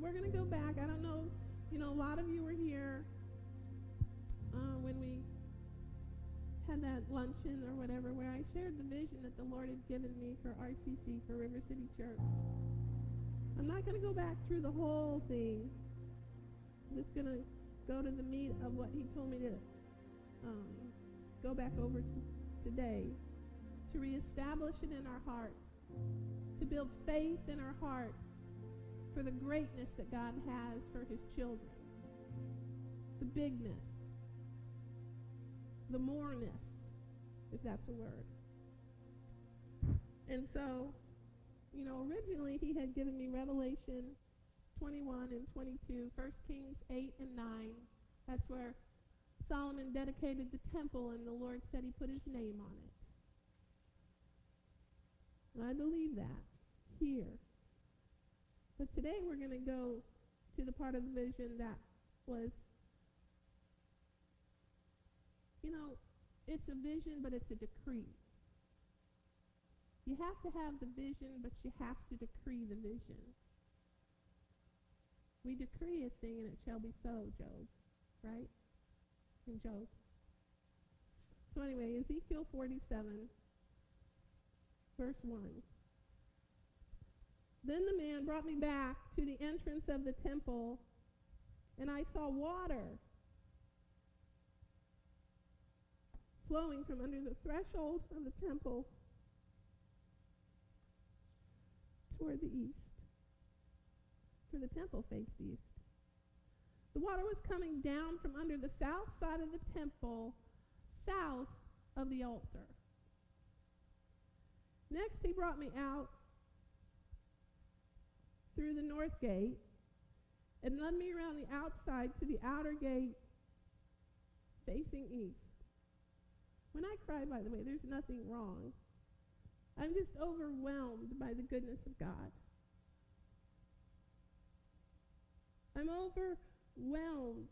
we're going to go back. I don't know, you know, a lot of you were here uh, when we had that luncheon or whatever where I shared the vision that the Lord had given me for RCC, for River City Church. I'm not going to go back through the whole thing. I'm just going to go to the meat of what he told me to um, go back over to today, to reestablish it in our hearts, to build faith in our hearts for the greatness that God has for his children, the bigness, the moreness, if that's a word. And so, you know, originally he had given me Revelation 21 and 22, 1 Kings 8 and 9. That's where Solomon dedicated the temple and the Lord said he put his name on it. And I believe that here. But today we're going to go to the part of the vision that was, you know, it's a vision, but it's a decree. You have to have the vision, but you have to decree the vision. We decree a thing and it shall be so, Job, right? In Job. So anyway, Ezekiel 47, verse 1. Then the man brought me back to the entrance of the temple, and I saw water flowing from under the threshold of the temple toward the east. For the temple faced east. The water was coming down from under the south side of the temple, south of the altar. Next, he brought me out through the north gate and led me around the outside to the outer gate facing east. When I cry, by the way, there's nothing wrong. I'm just overwhelmed by the goodness of God. I'm overwhelmed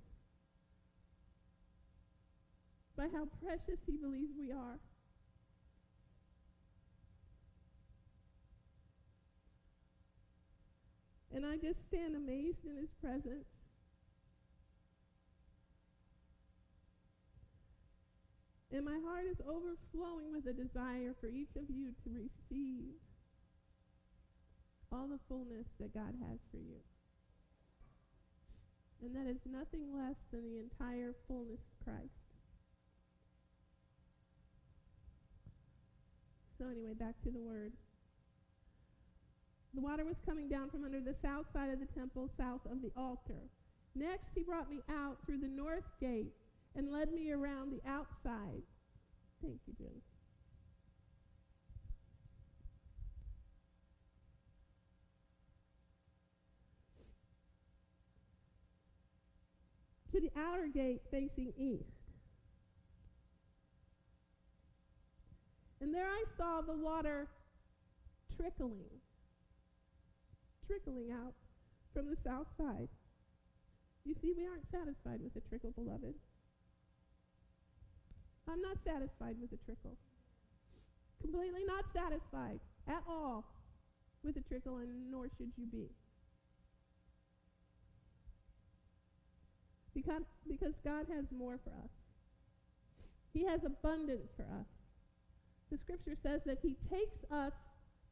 by how precious he believes we are. And I just stand amazed in his presence. And my heart is overflowing with a desire for each of you to receive all the fullness that God has for you. And that is nothing less than the entire fullness of Christ. So, anyway, back to the word. The water was coming down from under the south side of the temple, south of the altar. Next, he brought me out through the north gate and led me around the outside. Thank you, Jim. To the outer gate facing east. And there I saw the water trickling, trickling out from the south side. You see, we aren't satisfied with a trickle, beloved. I'm not satisfied with a trickle. Completely not satisfied at all with a trickle, and nor should you be. Because, because God has more for us. He has abundance for us. The scripture says that he takes us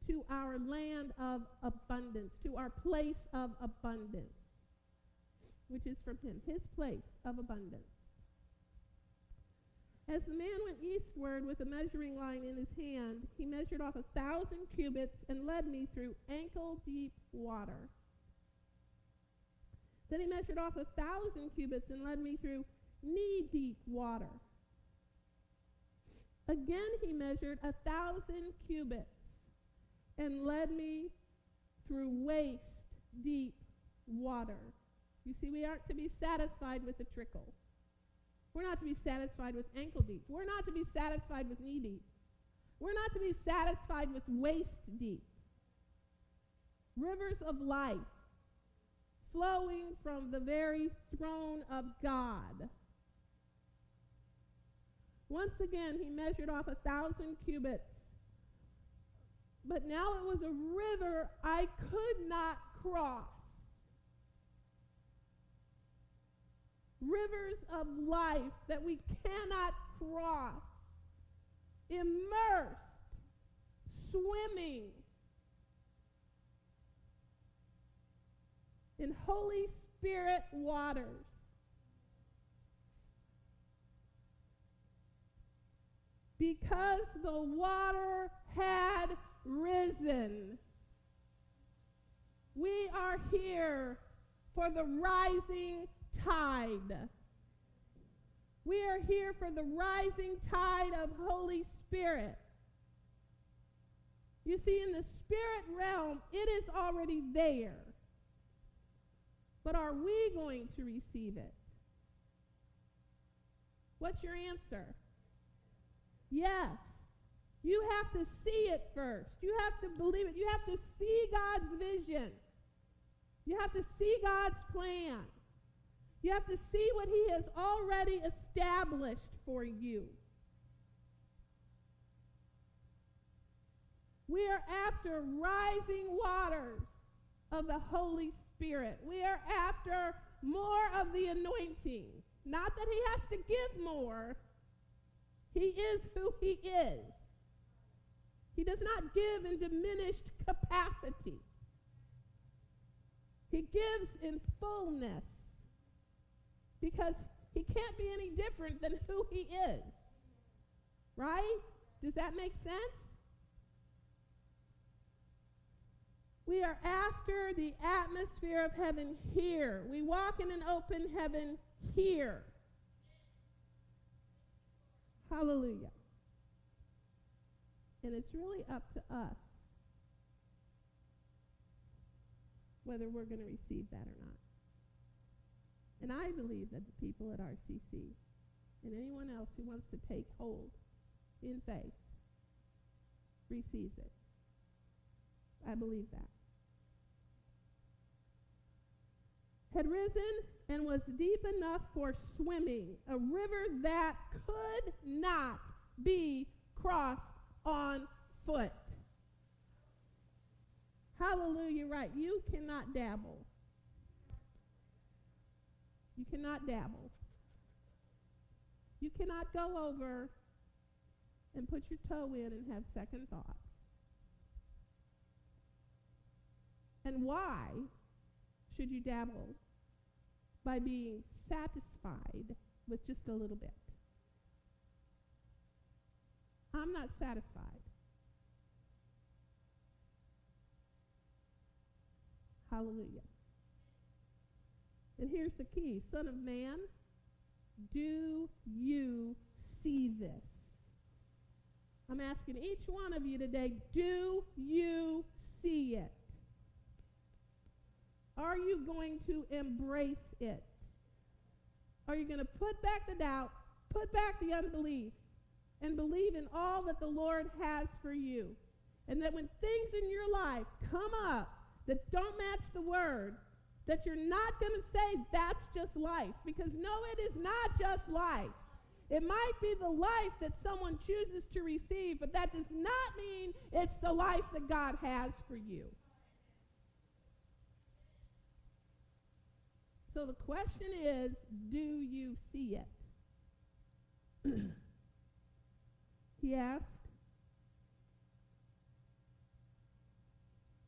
to our land of abundance, to our place of abundance, which is from him, his place of abundance. As the man went eastward with a measuring line in his hand, he measured off a thousand cubits and led me through ankle deep water. Then he measured off a thousand cubits and led me through knee deep water. Again he measured a thousand cubits and led me through waist deep water. You see, we aren't to be satisfied with the trickle. We're not to be satisfied with ankle deep. We're not to be satisfied with knee deep. We're not to be satisfied with waist deep. Rivers of life flowing from the very throne of God. Once again, he measured off a thousand cubits. But now it was a river I could not cross. rivers of life that we cannot cross, immersed, swimming in Holy Spirit waters. Because the water had risen. We are here for the rising tide. We are here for the rising tide of Holy Spirit. You see, in the spirit realm, it is already there. But are we going to receive it? What's your answer? Yes. You have to see it first. You have to believe it. You have to see God's vision. You have to see God's plan. You have to see what He has already established for you. We are after rising waters of the Holy Spirit. We are after more of the anointing. Not that He has to give more, He is who He is. He does not give in diminished capacity. He gives in fullness because he can't be any different than who he is. Right? Does that make sense? We are after the atmosphere of heaven here. We walk in an open heaven here. Hallelujah. And it's really up to us whether we're going to receive that or not. And I believe that the people at RCC and anyone else who wants to take hold in faith receives it. I believe that. Had risen and was deep enough for swimming, a river that could not be crossed on foot. Hallelujah, right. You cannot dabble. You cannot dabble. You cannot go over and put your toe in and have second thoughts. And why should you dabble? By being satisfied with just a little bit. I'm not satisfied. Hallelujah. And here's the key Son of Man, do you see this? I'm asking each one of you today, do you see it? Are you going to embrace it? Are you going to put back the doubt, put back the unbelief, and believe in all that the Lord has for you? And that when things in your life come up that don't match the word, that you're not going to say that's just life. Because no, it is not just life. It might be the life that someone chooses to receive, but that does not mean it's the life that God has for you. So the question is do you see it? he asked.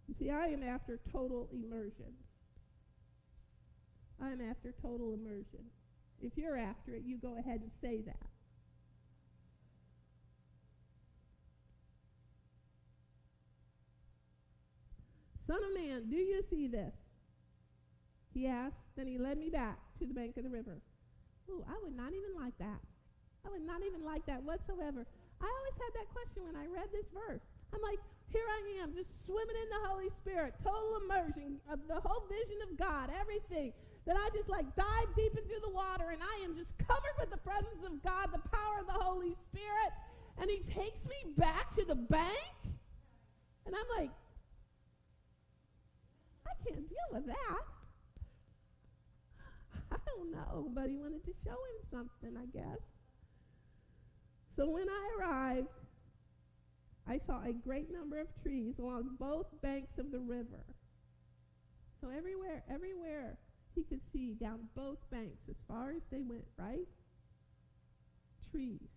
You see, I am after total immersion. I'm after total immersion. If you're after it, you go ahead and say that. Son of man, do you see this? He asked. Then he led me back to the bank of the river. Ooh, I would not even like that. I would not even like that whatsoever. I always had that question when I read this verse. I'm like, here I am, just swimming in the Holy Spirit, total immersion of the whole vision of God, everything that I just like dive deep into the water and I am just covered with the presence of God, the power of the Holy Spirit. And he takes me back to the bank. And I'm like, I can't deal with that. I don't know, but he wanted to show him something, I guess. So when I arrived, I saw a great number of trees along both banks of the river. So everywhere, everywhere he could see down both banks as far as they went, right? Trees.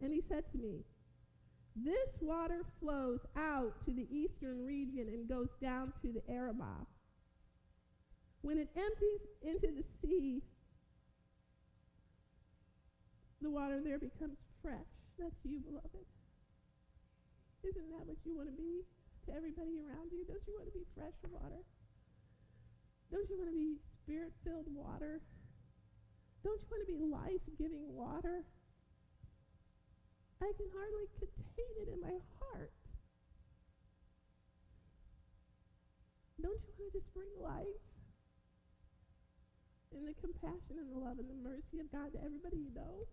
And he said to me, This water flows out to the eastern region and goes down to the Arabah. When it empties into the sea, the water there becomes fresh. That's you, beloved. Isn't that what you want to be to everybody around you? Don't you want to be fresh water? Don't you want to be spirit filled water? Don't you want to be life giving water? I can hardly contain it in my heart. Don't you want to just bring life and the compassion and the love and the mercy of God to everybody you know?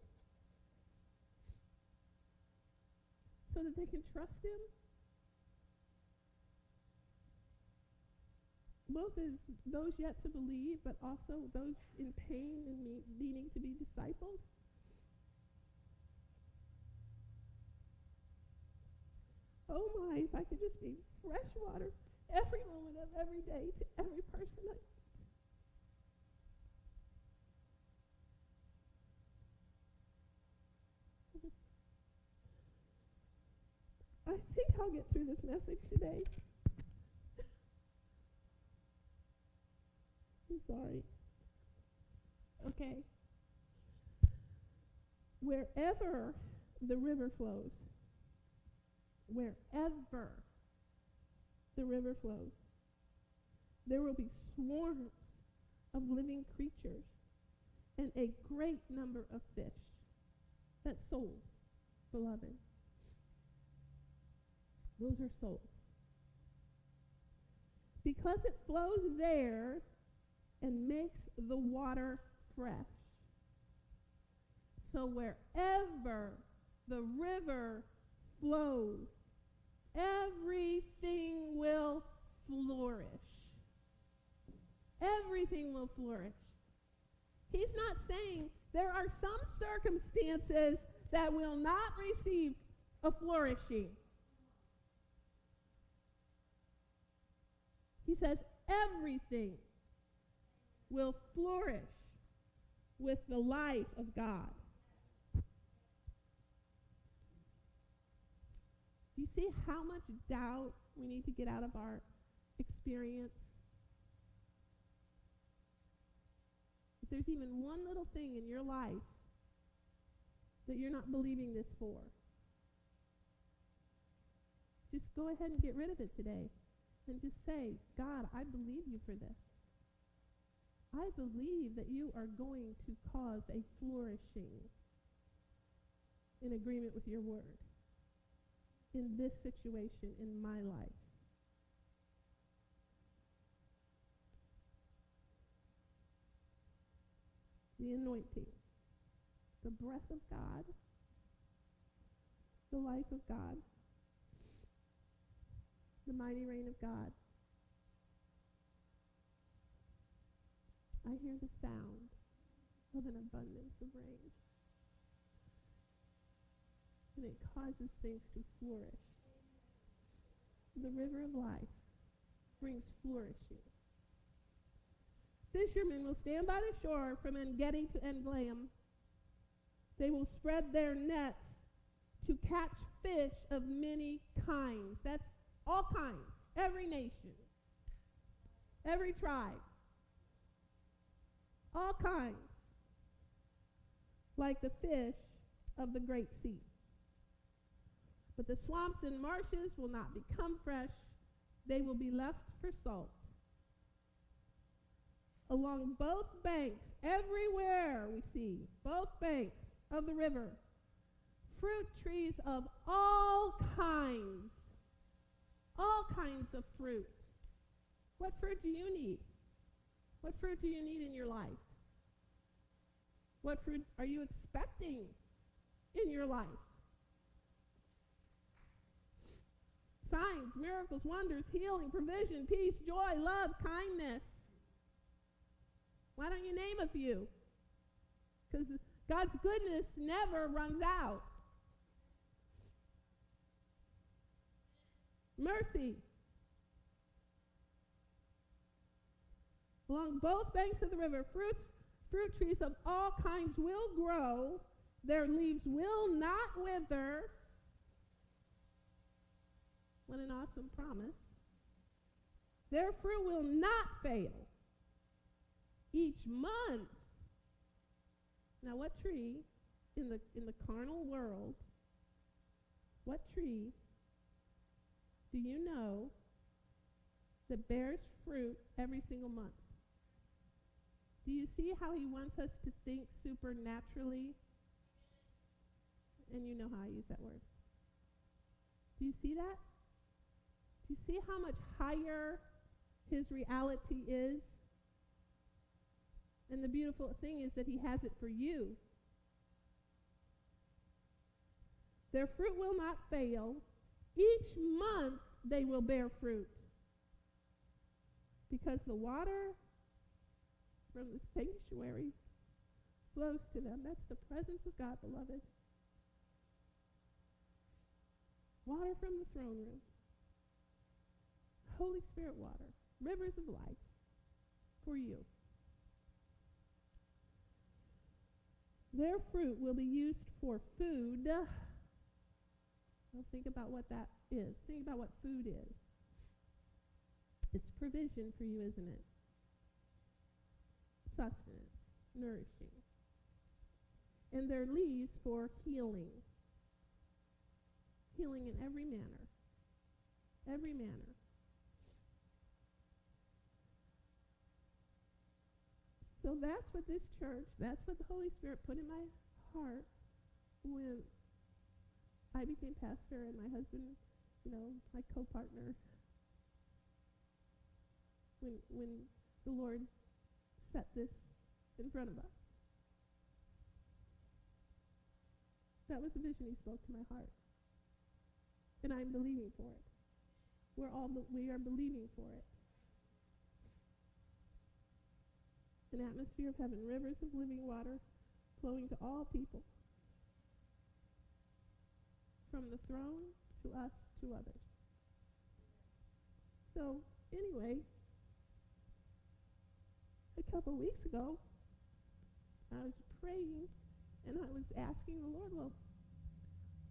So that they can trust Him? Both as those yet to believe, but also those in pain and need, needing to be discipled. Oh my, if I could just be fresh water every moment of every day to every person I I think I'll get through this message today. I'm sorry. Okay. Wherever the river flows, wherever the river flows, there will be swarms of living creatures and a great number of fish. That's souls, beloved. Those are souls. Because it flows there and makes the water fresh. So wherever the river flows, everything will flourish. Everything will flourish. He's not saying there are some circumstances that will not receive a flourishing. He says everything will flourish with the life of God. Do you see how much doubt we need to get out of our experience? If there's even one little thing in your life that you're not believing this for, just go ahead and get rid of it today and just say, God, I believe you for this. I believe that you are going to cause a flourishing in agreement with your word in this situation in my life. The anointing, the breath of God, the life of God, the mighty rain of God. I hear the sound of an abundance of rain. And it causes things to flourish. The river of life brings flourishing. Fishermen will stand by the shore from Engedi to En Eglaim. They will spread their nets to catch fish of many kinds. That's all kinds, every nation, every tribe, all kinds, like the fish of the great sea. But the swamps and marshes will not become fresh, they will be left for salt. Along both banks, everywhere we see, both banks of the river, fruit trees of all kinds all kinds of fruit. What fruit do you need? What fruit do you need in your life? What fruit are you expecting in your life? Signs, miracles, wonders, healing, provision, peace, joy, love, kindness. Why don't you name a few? Because God's goodness never runs out. Mercy. Along both banks of the river, fruits, fruit trees of all kinds will grow. Their leaves will not wither. What an awesome promise. Their fruit will not fail. Each month. Now, what tree in the, in the carnal world, what tree do you know that bears fruit every single month? Do you see how he wants us to think supernaturally? And you know how I use that word. Do you see that? Do you see how much higher his reality is? And the beautiful thing is that he has it for you. Their fruit will not fail. Each month they will bear fruit. Because the water from the sanctuary flows to them. That's the presence of God, beloved. Water from the throne room. Holy Spirit water. Rivers of life for you. Their fruit will be used for food. Well, think about what that is. Think about what food is. It's provision for you, isn't it? Sustenance, nourishing. And their leaves for healing. Healing in every manner. Every manner. So that's what this church, that's what the Holy Spirit put in my heart when I became pastor and my husband, you know, my co-partner, when, when the Lord set this in front of us. That was the vision he spoke to my heart. And I'm believing for it. We're all, we are believing for it. An atmosphere of heaven, rivers of living water flowing to all people. From the throne to us to others. So, anyway, a couple weeks ago, I was praying and I was asking the Lord, well,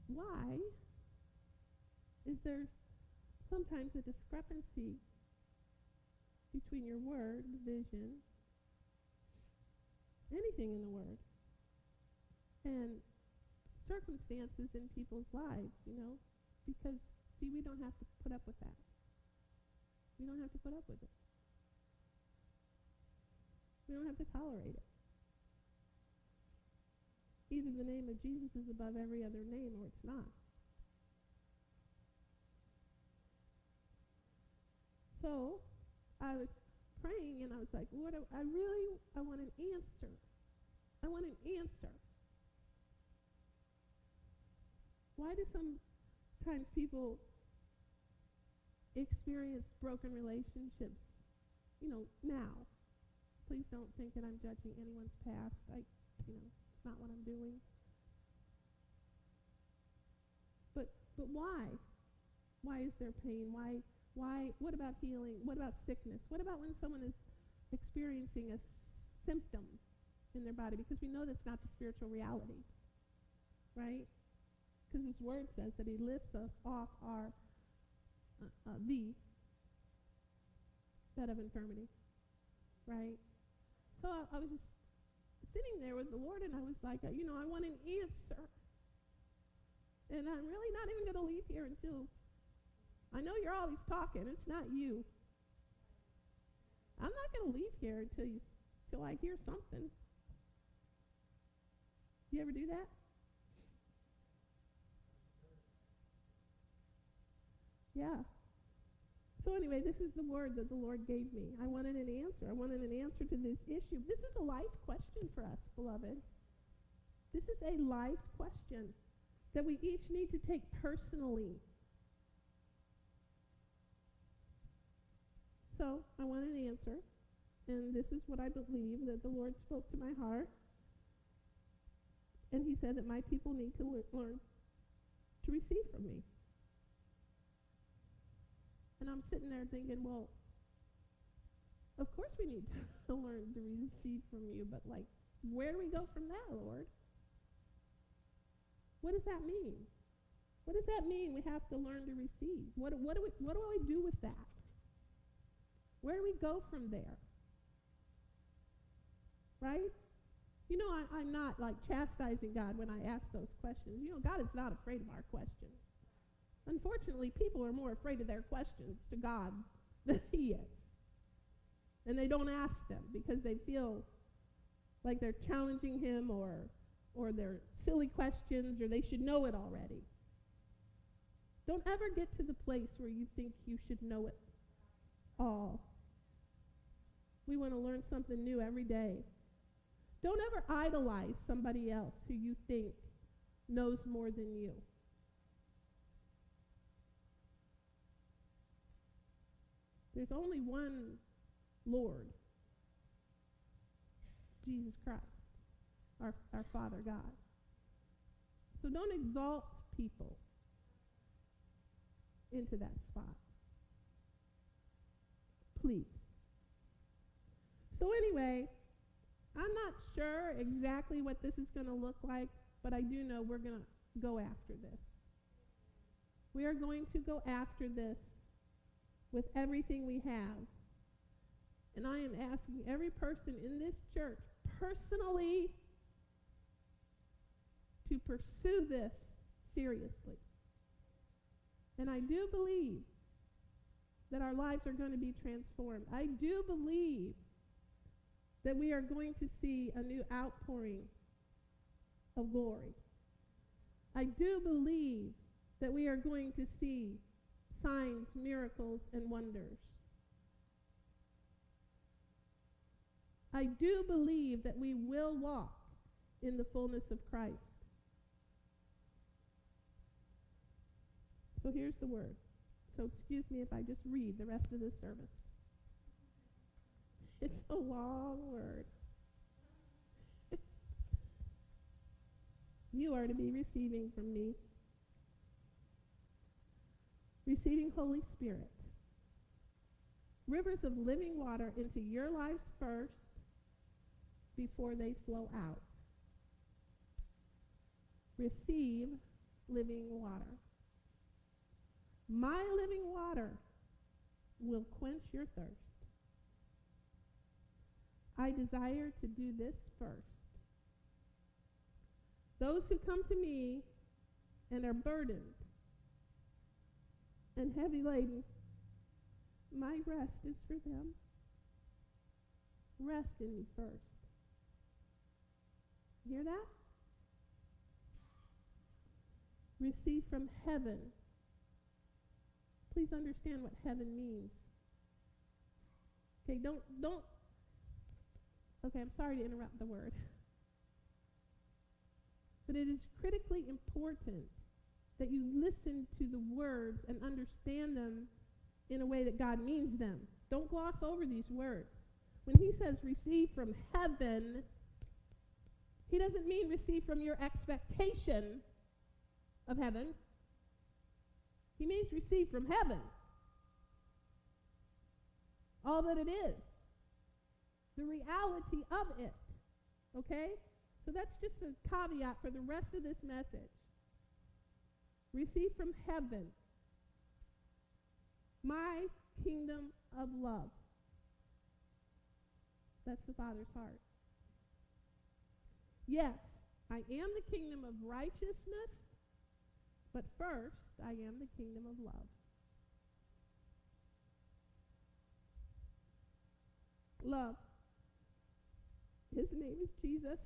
why is there sometimes a discrepancy between your word, the vision, anything in the Word. And circumstances in people's lives, you know, because, see, we don't have to put up with that. We don't have to put up with it. We don't have to tolerate it. Either the name of Jesus is above every other name or it's not. So I was praying and I was like, I, I really, I want an answer. I want an answer. Why do sometimes people experience broken relationships, you know, now? Please don't think that I'm judging anyone's past. I, you know, it's not what I'm doing. But, but why? Why is there pain? Why why? What about healing? What about sickness? What about when someone is experiencing a symptom in their body? Because we know that's not the spiritual reality, right? Because His Word says that He lifts us off our uh, uh, the bed of infirmity, right? So I, I was just sitting there with the Lord, and I was like, uh, you know, I want an answer, and I'm really not even going to leave here until I know you're always talking. It's not you. I'm not going to leave here until you, until I hear something. You ever do that? Yeah. So anyway, this is the word that the Lord gave me. I wanted an answer. I wanted an answer to this issue. This is a life question for us, beloved. This is a life question that we each need to take personally. So I want an answer, and this is what I believe that the Lord spoke to my heart. And he said that my people need to le- learn to receive from me. And I'm sitting there thinking, well, Of course we need to learn to receive from you, but like, where do we go from that, Lord? What does that mean? What does that mean? We have to learn to receive. What, what, do, we, what do I do with that? Where do we go from there? Right? You know, I, I'm not like chastising God when I ask those questions. You know, God is not afraid of our questions. Unfortunately, people are more afraid of their questions to God than He is. And they don't ask them because they feel like they're challenging Him or, or they're silly questions or they should know it already. Don't ever get to the place where you think you should know it all. We want to learn something new every day. Don't ever idolize somebody else who you think knows more than you. There's only one Lord, Jesus Christ, our, our Father God. So don't exalt people into that spot. Please. So, anyway, I'm not sure exactly what this is going to look like, but I do know we're going to go after this. We are going to go after this with everything we have. And I am asking every person in this church personally to pursue this seriously. And I do believe that our lives are going to be transformed. I do believe that we are going to see a new outpouring of glory. I do believe that we are going to see signs, miracles, and wonders. I do believe that we will walk in the fullness of Christ. So here's the word. So excuse me if I just read the rest of this service. It's a long word. you are to be receiving from me. Receiving Holy Spirit. Rivers of living water into your lives first before they flow out. Receive living water. My living water will quench your thirst. I desire to do this first. Those who come to me and are burdened and heavy laden, my rest is for them. Rest in me first. Hear that? Receive from heaven. Please understand what heaven means. Okay, don't don't Okay, I'm sorry to interrupt the word. But it is critically important that you listen to the words and understand them in a way that God means them. Don't gloss over these words. When he says receive from heaven, he doesn't mean receive from your expectation of heaven. He means receive from heaven. All that it is the reality of it. Okay? So that's just a caveat for the rest of this message. Receive from heaven my kingdom of love. That's the Father's heart. Yes, I am the kingdom of righteousness, but first, I am the kingdom of love. Love. His name is Jesus.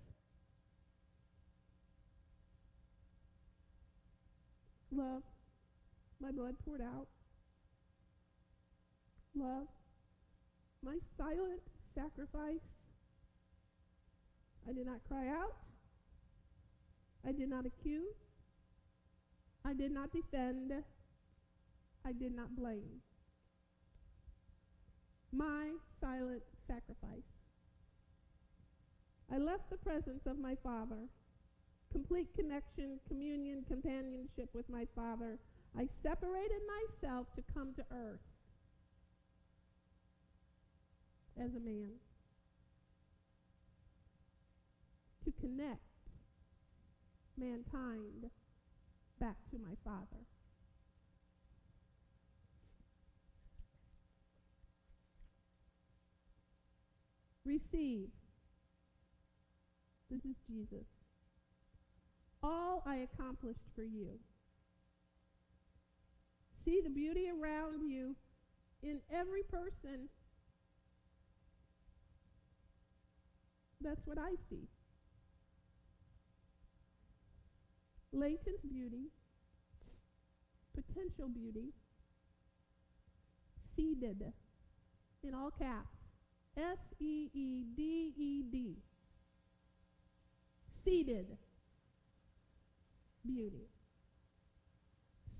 Love, my blood poured out. Love, my silent sacrifice. I did not cry out. I did not accuse. I did not defend. I did not blame. My silent sacrifice. I left the presence of my Father, complete connection, communion, companionship with my Father. I separated myself to come to earth. as a man. To connect mankind back to my Father. Receive. This is Jesus. All I accomplished for you. See the beauty around you in every person. That's what I see. Latent beauty, potential beauty, seeded in all caps. S E E D E D. Seeded beauty.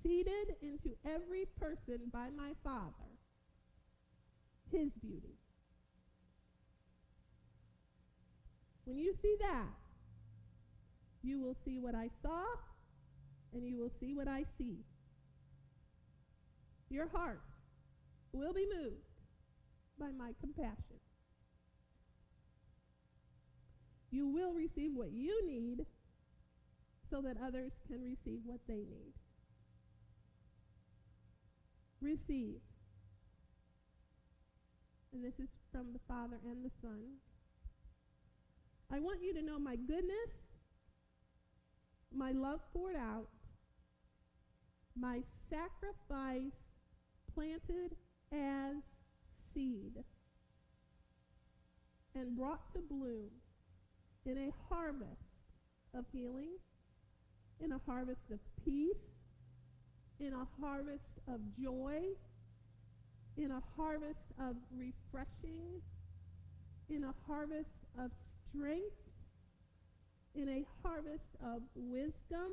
Seeded into every person by my Father, His beauty. When you see that, you will see what I saw, and you will see what I see. Your heart will be moved by my compassion. You will receive what you need so that others can receive what they need. Receive. And this is from the Father and the Son. I want you to know my goodness, my love poured out, my sacrifice planted as seed and brought to bloom in a harvest of healing, in a harvest of peace, in a harvest of joy, in a harvest of refreshing, in a harvest of strength, in a harvest of wisdom,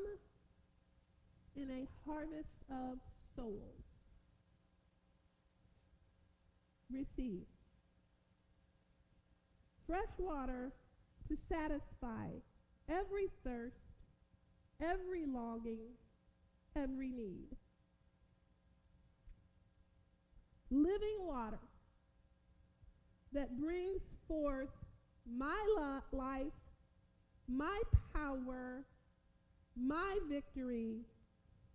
in a harvest of souls. Receive. Fresh water to satisfy every thirst, every longing, every need. Living water that brings forth my lo- life, my power, my victory,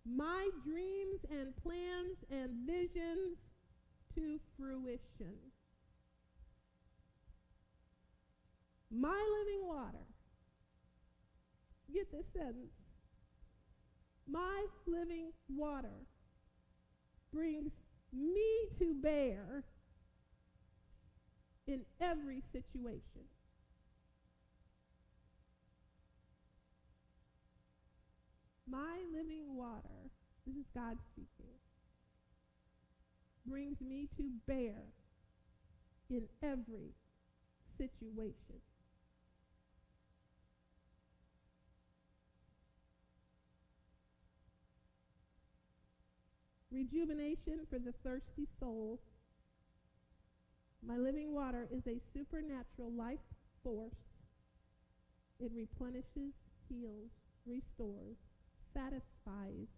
my dreams and plans and visions to fruition. My living water. Get this sentence. My living water brings me to bear in every situation. My living water, this is God speaking, brings me to bear in every situation. Rejuvenation for the thirsty soul. My living water is a supernatural life force. It replenishes, heals, restores, satisfies,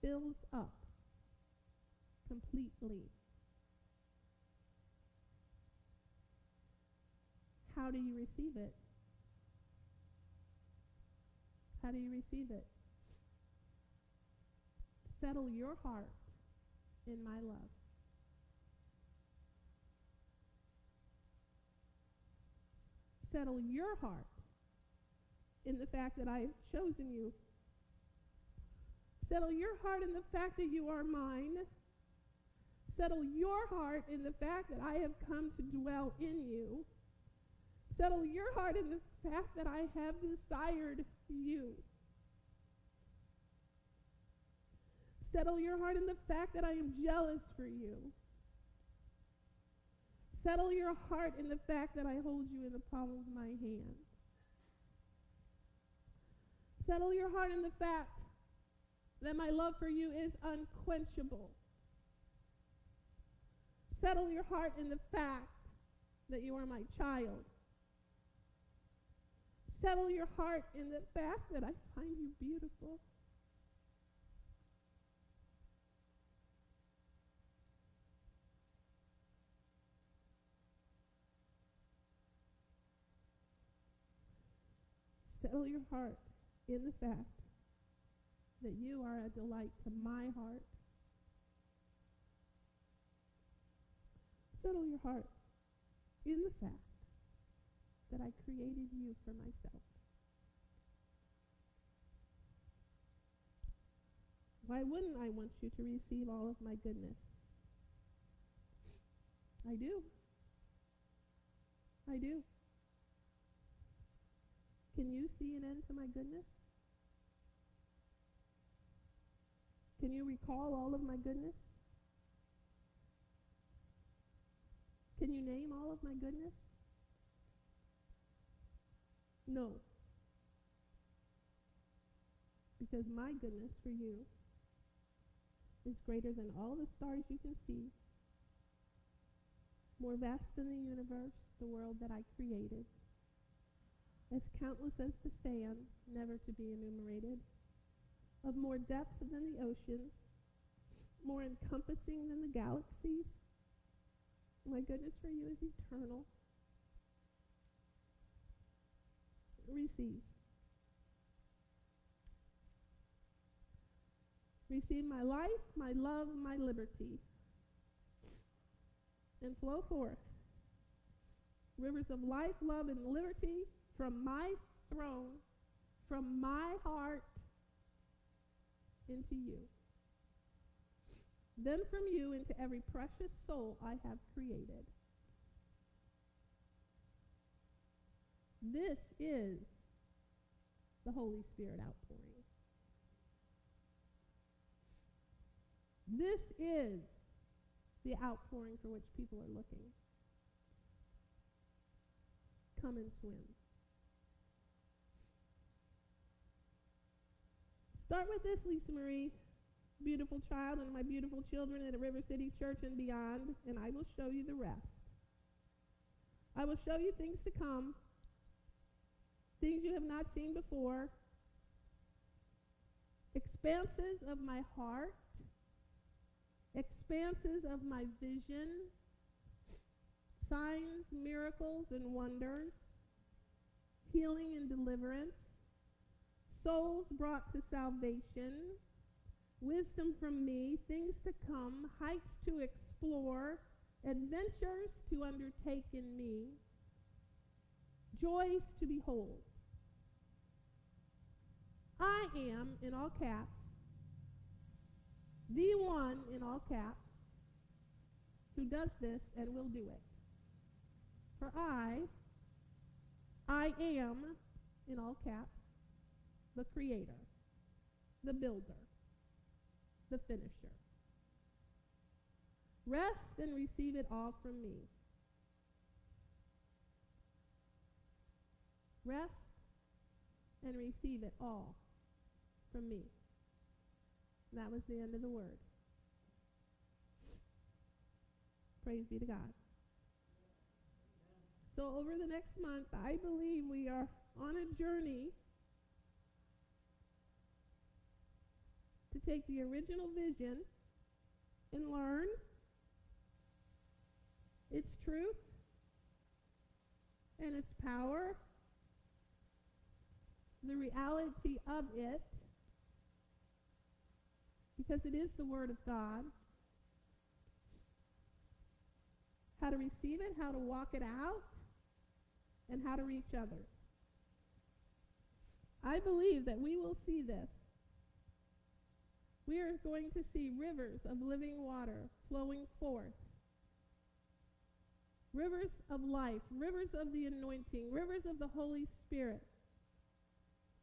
fills up completely. How do you receive it? How do you receive it? Settle your heart in my love. Settle your heart in the fact that I have chosen you. Settle your heart in the fact that you are mine. Settle your heart in the fact that I have come to dwell in you. Settle your heart in the fact that I have desired you. Settle your heart in the fact that I am jealous for you. Settle your heart in the fact that I hold you in the palm of my hand. Settle your heart in the fact that my love for you is unquenchable. Settle your heart in the fact that you are my child. Settle your heart in the fact that I find you beautiful. Settle your heart in the fact that you are a delight to my heart. Settle your heart in the fact that I created you for myself. Why wouldn't I want you to receive all of my goodness? I do. I do. Can you see an end to my goodness? Can you recall all of my goodness? Can you name all of my goodness? No. Because my goodness for you is greater than all the stars you can see, more vast than the universe, the world that I created, as countless as the sands, never to be enumerated, of more depth than the oceans, more encompassing than the galaxies. My goodness for you is eternal. Receive. Receive my life, my love, my liberty, and flow forth. Rivers of life, love, and liberty from my throne, from my heart into you. Then from you into every precious soul I have created. This is the Holy Spirit outpouring. This is the outpouring for which people are looking. Come and swim. Start with this, Lisa Marie, beautiful child, and my beautiful children at a River City Church and beyond, and I will show you the rest. I will show you things to come, things you have not seen before, expanses of my heart, expanses of my vision, signs, miracles, and wonders, healing and deliverance, souls brought to salvation, wisdom from me, things to come, heights to explore, adventures to undertake in me, joys to behold. I am, in all caps, the one, in all caps, who does this and will do it. For I, I am, in all caps, the creator, the builder, the finisher. Rest and receive it all from me. Rest and receive it all from me. That was the end of the word. Praise be to God. So, over the next month, I believe we are on a journey to take the original vision and learn its truth and its power, the reality of it, because it is the Word of God, how to receive it, how to walk it out, and how to reach others. I believe that we will see this we are going to see rivers of living water flowing forth. Rivers of life, rivers of the anointing, rivers of the Holy Spirit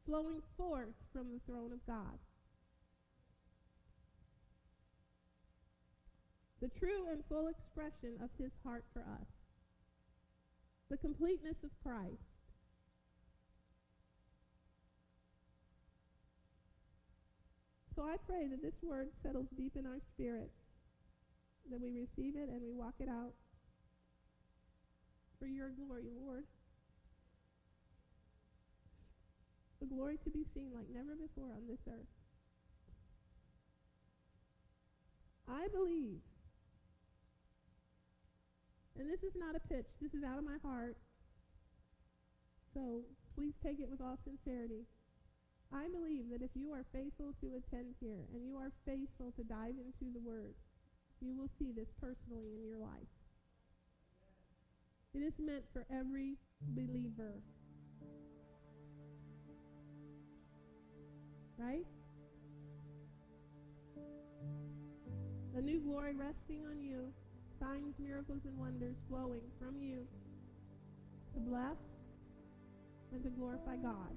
flowing forth from the throne of God. The true and full expression of his heart for us. The completeness of Christ. So I pray that this word settles deep in our spirits, that we receive it and we walk it out for your glory, Lord. The glory to be seen like never before on this earth. I believe, and this is not a pitch, this is out of my heart. So please take it with all sincerity. I believe that if you are faithful to attend here and you are faithful to dive into the Word, you will see this personally in your life. It is meant for every believer. Right? A new glory resting on you, signs, miracles, and wonders flowing from you to bless and to glorify God.